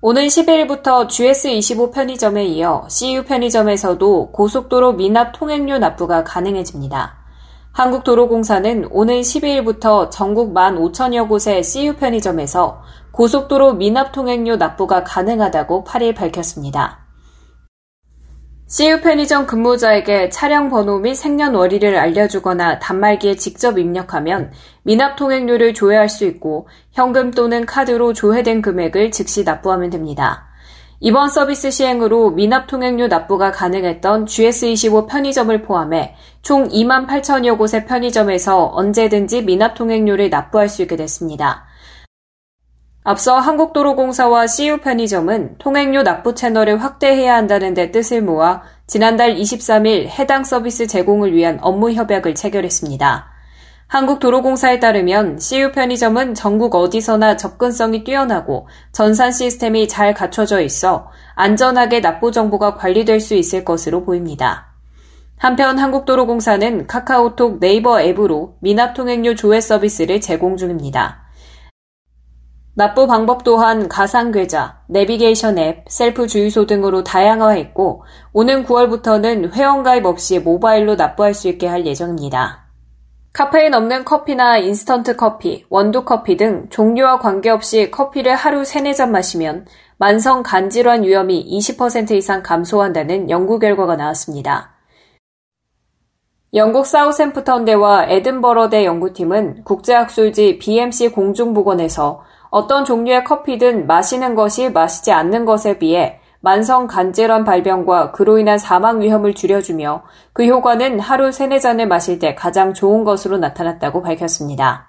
오는 12일부터 GS25 편의점에 이어 CU 편의점에서도 고속도로 미납 통행료 납부가 가능해집니다. 한국도로공사는 오는 12일부터 전국 1만 5천여 곳의 CU 편의점에서 고속도로 미납 통행료 납부가 가능하다고 8일 밝혔습니다. CU 편의점 근무자에게 차량 번호 및 생년월일을 알려주거나 단말기에 직접 입력하면 미납 통행료를 조회할 수 있고 현금 또는 카드로 조회된 금액을 즉시 납부하면 됩니다. 이번 서비스 시행으로 미납 통행료 납부가 가능했던 GS25 편의점을 포함해 총 2만 8천여 곳의 편의점에서 언제든지 미납 통행료를 납부할 수 있게 됐습니다. 앞서 한국도로공사와 CU 편의점은 통행료 납부 채널을 확대해야 한다는 데 뜻을 모아 지난달 23일 해당 서비스 제공을 위한 업무 협약을 체결했습니다. 한국도로공사에 따르면 CU 편의점은 전국 어디서나 접근성이 뛰어나고 전산 시스템이 잘 갖춰져 있어 안전하게 납부 정보가 관리될 수 있을 것으로 보입니다. 한편 한국도로공사는 카카오톡 네이버 앱으로 미납 통행료 조회 서비스를 제공 중입니다. 납부 방법 또한 가상계좌, 내비게이션 앱, 셀프 주유소 등으로 다양화했고 오는 9월부터는 회원가입 없이 모바일로 납부할 수 있게 할 예정입니다. 카페인 없는 커피나 인스턴트 커피, 원두 커피 등 종류와 관계없이 커피를 하루 3, 4잔 마시면 만성 간질환 위험이 20% 이상 감소한다는 연구 결과가 나왔습니다. 영국 사우샘프턴 대와 에든버러 대 연구팀은 국제학술지 BMC 공중보건에서 어떤 종류의 커피든 마시는 것이 마시지 않는 것에 비해 만성 간질환 발병과 그로 인한 사망 위험을 줄여주며 그 효과는 하루 3, 4잔을 마실 때 가장 좋은 것으로 나타났다고 밝혔습니다.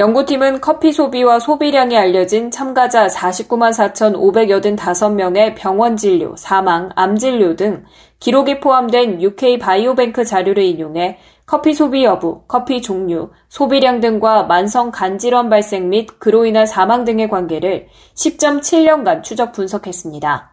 연구팀은 커피 소비와 소비량이 알려진 참가자 49만 4,585명의 병원 진료, 사망, 암 진료 등 기록이 포함된 UK Biobank 자료를 인용해 커피 소비 여부, 커피 종류, 소비량 등과 만성 간질환 발생 및 그로 인한 사망 등의 관계를 10.7년간 추적 분석했습니다.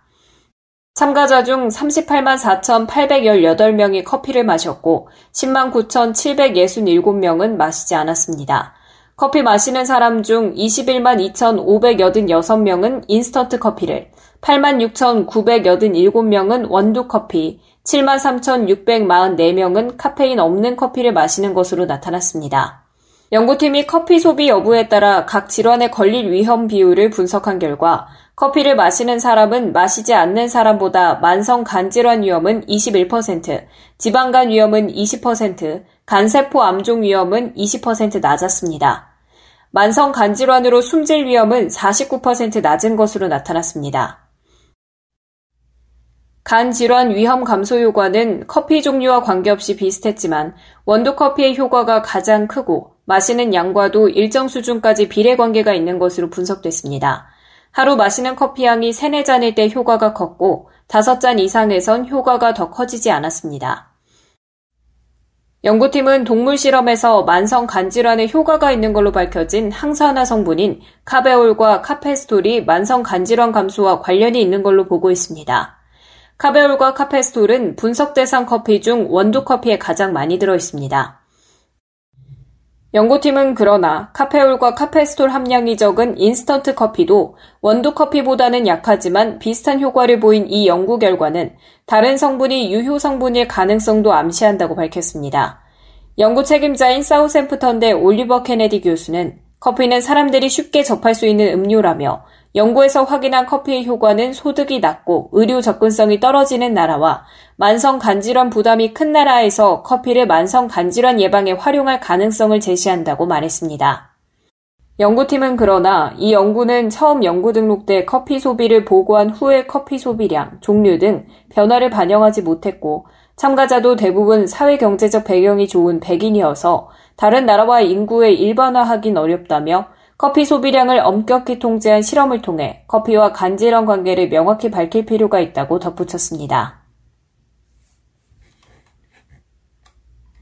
참가자 중 38만 4,818명이 커피를 마셨고 10만 9,767명은 마시지 않았습니다. 커피 마시는 사람 중 21만 2,586명은 인스턴트 커피를, 8만 6,987명은 원두 커피, 73,644명은 카페인 없는 커피를 마시는 것으로 나타났습니다. 연구팀이 커피 소비 여부에 따라 각 질환에 걸릴 위험 비율을 분석한 결과 커피를 마시는 사람은 마시지 않는 사람보다 만성 간질환 위험은 21%, 지방간 위험은 20%, 간세포 암종 위험은 20% 낮았습니다. 만성 간질환으로 숨질 위험은 49% 낮은 것으로 나타났습니다. 간 질환 위험 감소 효과는 커피 종류와 관계없이 비슷했지만 원두 커피의 효과가 가장 크고 마시는 양과도 일정 수준까지 비례 관계가 있는 것으로 분석됐습니다. 하루 마시는 커피 양이 3, 4잔일 때 효과가 컸고 5잔 이상에선 효과가 더 커지지 않았습니다. 연구팀은 동물 실험에서 만성 간질환에 효과가 있는 걸로 밝혀진 항산화 성분인 카베올과 카페스톨이 만성 간질환 감소와 관련이 있는 걸로 보고 있습니다. 카베올과 카페스톨은 분석 대상 커피 중 원두 커피에 가장 많이 들어 있습니다. 연구팀은 그러나 카페올과 카페스톨 함량이 적은 인스턴트 커피도 원두 커피보다는 약하지만 비슷한 효과를 보인 이 연구 결과는 다른 성분이 유효 성분일 가능성도 암시한다고 밝혔습니다. 연구 책임자인 사우샘프턴대 올리버 케네디 교수는 커피는 사람들이 쉽게 접할 수 있는 음료라며 연구에서 확인한 커피의 효과는 소득이 낮고 의료 접근성이 떨어지는 나라와 만성 간질환 부담이 큰 나라에서 커피를 만성 간질환 예방에 활용할 가능성을 제시한다고 말했습니다. 연구팀은 그러나 이 연구는 처음 연구 등록돼 커피 소비를 보고한 후의 커피 소비량, 종류 등 변화를 반영하지 못했고 참가자도 대부분 사회 경제적 배경이 좋은 백인이어서 다른 나라와 인구의 일반화하긴 어렵다며 커피 소비량을 엄격히 통제한 실험을 통해 커피와 간질환 관계를 명확히 밝힐 필요가 있다고 덧붙였습니다.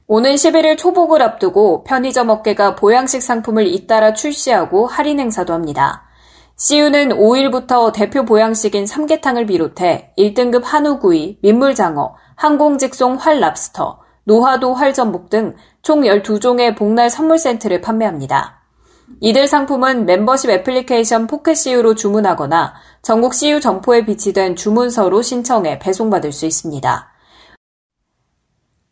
오는 11일 초복을 앞두고 편의점 업계가 보양식 상품을 잇따라 출시하고 할인 행사도 합니다. CU는 5일부터 대표 보양식인 삼계탕을 비롯해 1등급 한우구이, 민물장어, 항공직송 활랍스터, 노화도 활전복 등 총 12종의 복날 선물 세트를 판매합니다. 이들 상품은 멤버십 애플리케이션 포켓 CU로 주문하거나 전국 CU 점포에 비치된 주문서로 신청해 배송받을 수 있습니다.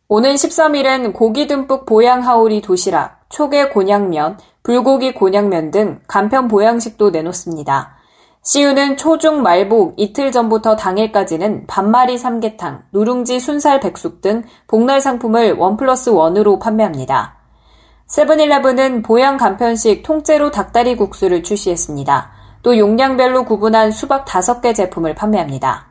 오는 13일엔 고기 듬뿍 보양 하오리 도시락, 초계 곤약면, 불고기 곤약면 등 간편 보양식도 내놓습니다. CU는 초중 말복 이틀 전부터 당일까지는 반마리 삼계탕, 누룽지 순살 백숙 등 복날 상품을 원 플러스 원으로 판매합니다. 세븐일레븐은 보양 간편식 통째로 닭다리 국수를 출시했습니다. 또 용량별로 구분한 수박 5개 제품을 판매합니다.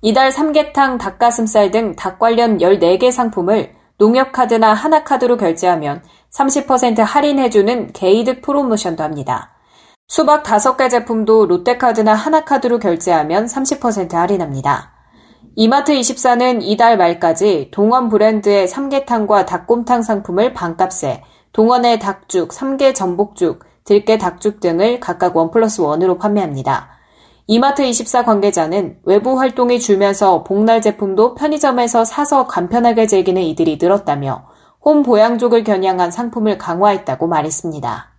이달 삼계탕, 닭가슴살 등 닭 관련 14개 상품을 농협카드나 하나카드로 결제하면 30% 할인해주는 게이득 프로모션도 합니다. 수박 5개 제품도 롯데카드나 하나카드로 결제하면 30% 할인합니다. 이마트24는 이달 말까지 동원 브랜드의 삼계탕과 닭곰탕 상품을 반값에 동원의 닭죽, 삼계 전복죽, 들깨 닭죽 등을 각각 원 플러스 원으로 판매합니다. 이마트24 관계자는 외부 활동이 줄면서 복날 제품도 편의점에서 사서 간편하게 즐기는 이들이 늘었다며 홈 보양족을 겨냥한 상품을 강화했다고 말했습니다.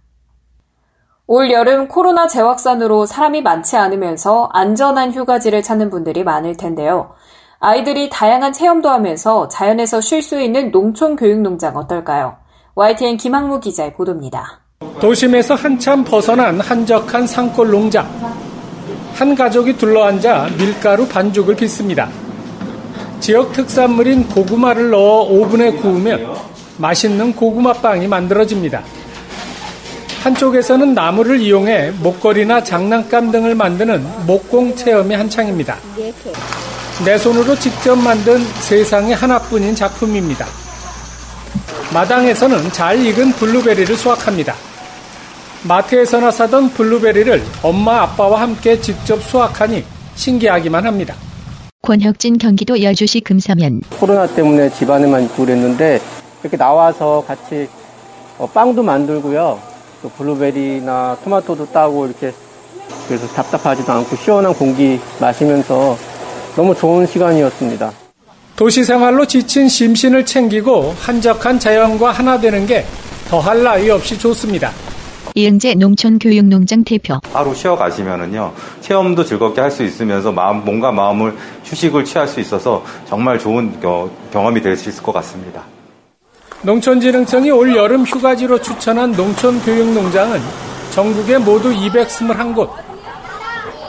올 여름 코로나 재확산으로 사람이 많지 않으면서 안전한 휴가지를 찾는 분들이 많을 텐데요. 아이들이 다양한 체험도 하면서 자연에서 쉴 수 있는 농촌 교육 농장 어떨까요? YTN 김학무 기자의 보도입니다. 도심에서 한참 벗어난 한적한 산골 농장. 한 가족이 둘러앉아 밀가루 반죽을 빚습니다. 지역 특산물인 고구마를 넣어 오븐에 구우면 맛있는 고구마빵이 만들어집니다. 한쪽에서는 나무를 이용해 목걸이나 장난감 등을 만드는 목공 체험이 한창입니다. 내 손으로 직접 만든 세상에 하나뿐인 작품입니다. 마당에서는 잘 익은 블루베리를 수확합니다. 마트에서나 사던 블루베리를 엄마 아빠와 함께 직접 수확하니 신기하기만 합니다. 권혁진 경기도 여주시 금사면 코로나 때문에 집안에만 있고 그랬는데 이렇게 나와서 같이 어, 빵도 만들고요. 또 블루베리나 토마토도 따고 이렇게 그래서 답답하지도 않고 시원한 공기 마시면서 너무 좋은 시간이었습니다. 도시 생활로 지친 심신을 챙기고 한적한 자연과 하나 되는 게 더할 나위 없이 좋습니다. 이은재 농촌교육농장 대표. 하루 쉬어 가시면은요 체험도 즐겁게 할 수 있으면서 마음 뭔가 마음을 휴식을 취할 수 있어서 정말 좋은 경험이 될 수 있을 것 같습니다. 농촌진흥청이 올 여름 휴가지로 추천한 농촌교육농장은 전국에 모두 221곳.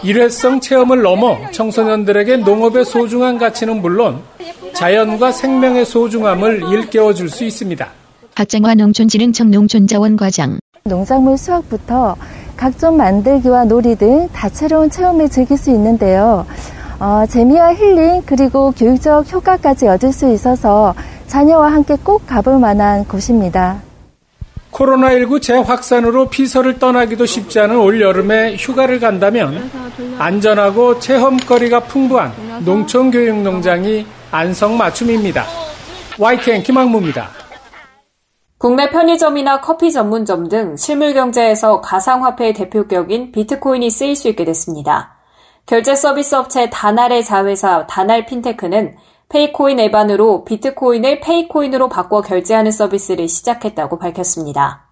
일회성 체험을 넘어 청소년들에게 농업의 소중한 가치는 물론 자연과 생명의 소중함을 일깨워 줄 수 있습니다. 박정화 농촌진흥청 농촌자원과장 농작물 수확부터 각종 만들기와 놀이 등 다채로운 체험을 즐길 수 있는데요. 어, 재미와 힐링 그리고 교육적 효과까지 얻을 수 있어서 자녀와 함께 꼭 가볼 만한 곳입니다. 코로나19 재확산으로 피서를 떠나기도 쉽지 않은 올 여름에 휴가를 간다면 안전하고 체험거리가 풍부한 농촌교육농장이 안성맞춤입니다. YTN 김학무입니다. 국내 편의점이나 커피 전문점 등 실물 경제에서 가상화폐의 대표격인 비트코인이 쓰일 수 있게 됐습니다. 결제 서비스 업체 다날의 자회사 다날 핀테크는 페이코인 앱안으로 비트코인을 페이코인으로 바꿔 결제하는 서비스를 시작했다고 밝혔습니다.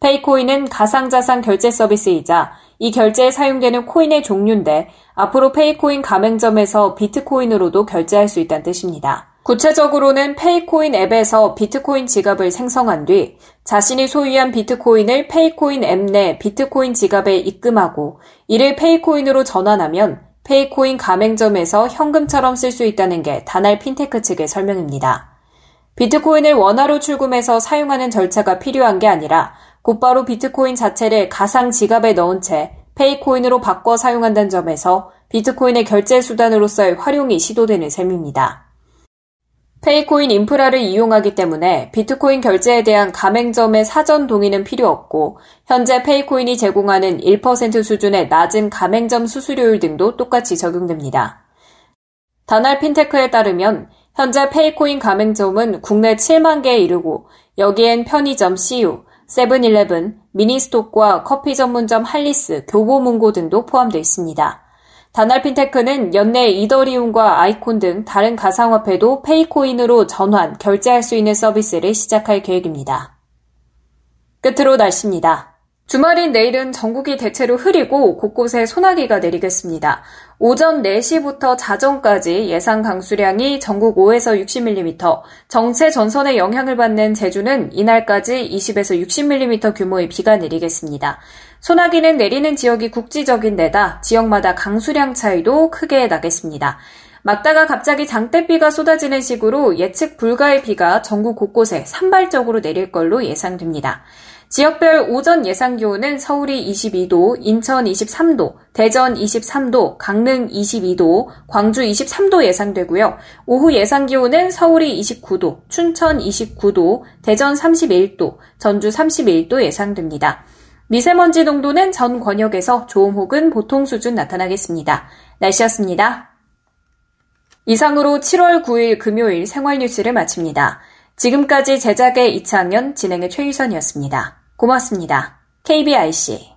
페이코인은 가상자산 결제 서비스이자 이 결제에 사용되는 코인의 종류인데 앞으로 페이코인 가맹점에서 비트코인으로도 결제할 수 있다는 뜻입니다. 구체적으로는 페이코인 앱에서 비트코인 지갑을 생성한 뒤 자신이 소유한 비트코인을 페이코인 앱 내 비트코인 지갑에 입금하고 이를 페이코인으로 전환하면 페이코인 가맹점에서 현금처럼 쓸 수 있다는 게 다날 핀테크 측의 설명입니다. 비트코인을 원화로 출금해서 사용하는 절차가 필요한 게 아니라 곧바로 비트코인 자체를 가상 지갑에 넣은 채 페이코인으로 바꿔 사용한다는 점에서 비트코인의 결제 수단으로서의 활용이 시도되는 셈입니다. 페이코인 인프라를 이용하기 때문에 비트코인 결제에 대한 가맹점의 사전 동의는 필요 없고 현재 페이코인이 제공하는 1% 수준의 낮은 가맹점 수수료율 등도 똑같이 적용됩니다. 다날 핀테크에 따르면 현재 페이코인 가맹점은 국내 7만 개에 이르고 여기엔 편의점 CU, 세븐일레븐, 미니스톱과 커피 전문점 할리스, 교보문고 등도 포함되어 있습니다. 다날 핀테크는 연내 이더리움과 아이콘 등 다른 가상화폐도 페이코인으로 전환, 결제할 수 있는 서비스를 시작할 계획입니다. 끝으로 날씨입니다. 주말인 내일은 전국이 대체로 흐리고 곳곳에 소나기가 내리겠습니다. 오전 4시부터 자정까지 예상 강수량이 전국 5에서 60mm, 정체 전선의 영향을 받는 제주는 이날까지 20에서 60mm 규모의 비가 내리겠습니다. 소나기는 내리는 지역이 국지적인 데다 지역마다 강수량 차이도 크게 나겠습니다. 막다가 갑자기 장대비가 쏟아지는 식으로 예측 불가의 비가 전국 곳곳에 산발적으로 내릴 걸로 예상됩니다. 지역별 오전 예상 기온은 서울이 22도, 인천 23도, 대전 23도, 강릉 22도, 광주 23도 예상되고요. 오후 예상 기온은 서울이 29도, 춘천 29도, 대전 31도, 전주 31도 예상됩니다. 미세먼지 농도는 전 권역에서 좋음 혹은 보통 수준 나타나겠습니다. 날씨였습니다. 이상으로 7월 9일 금요일 생활 뉴스를 마칩니다. 지금까지 제작의 이창현, 진행의 최유선이었습니다. 고맙습니다. KBIC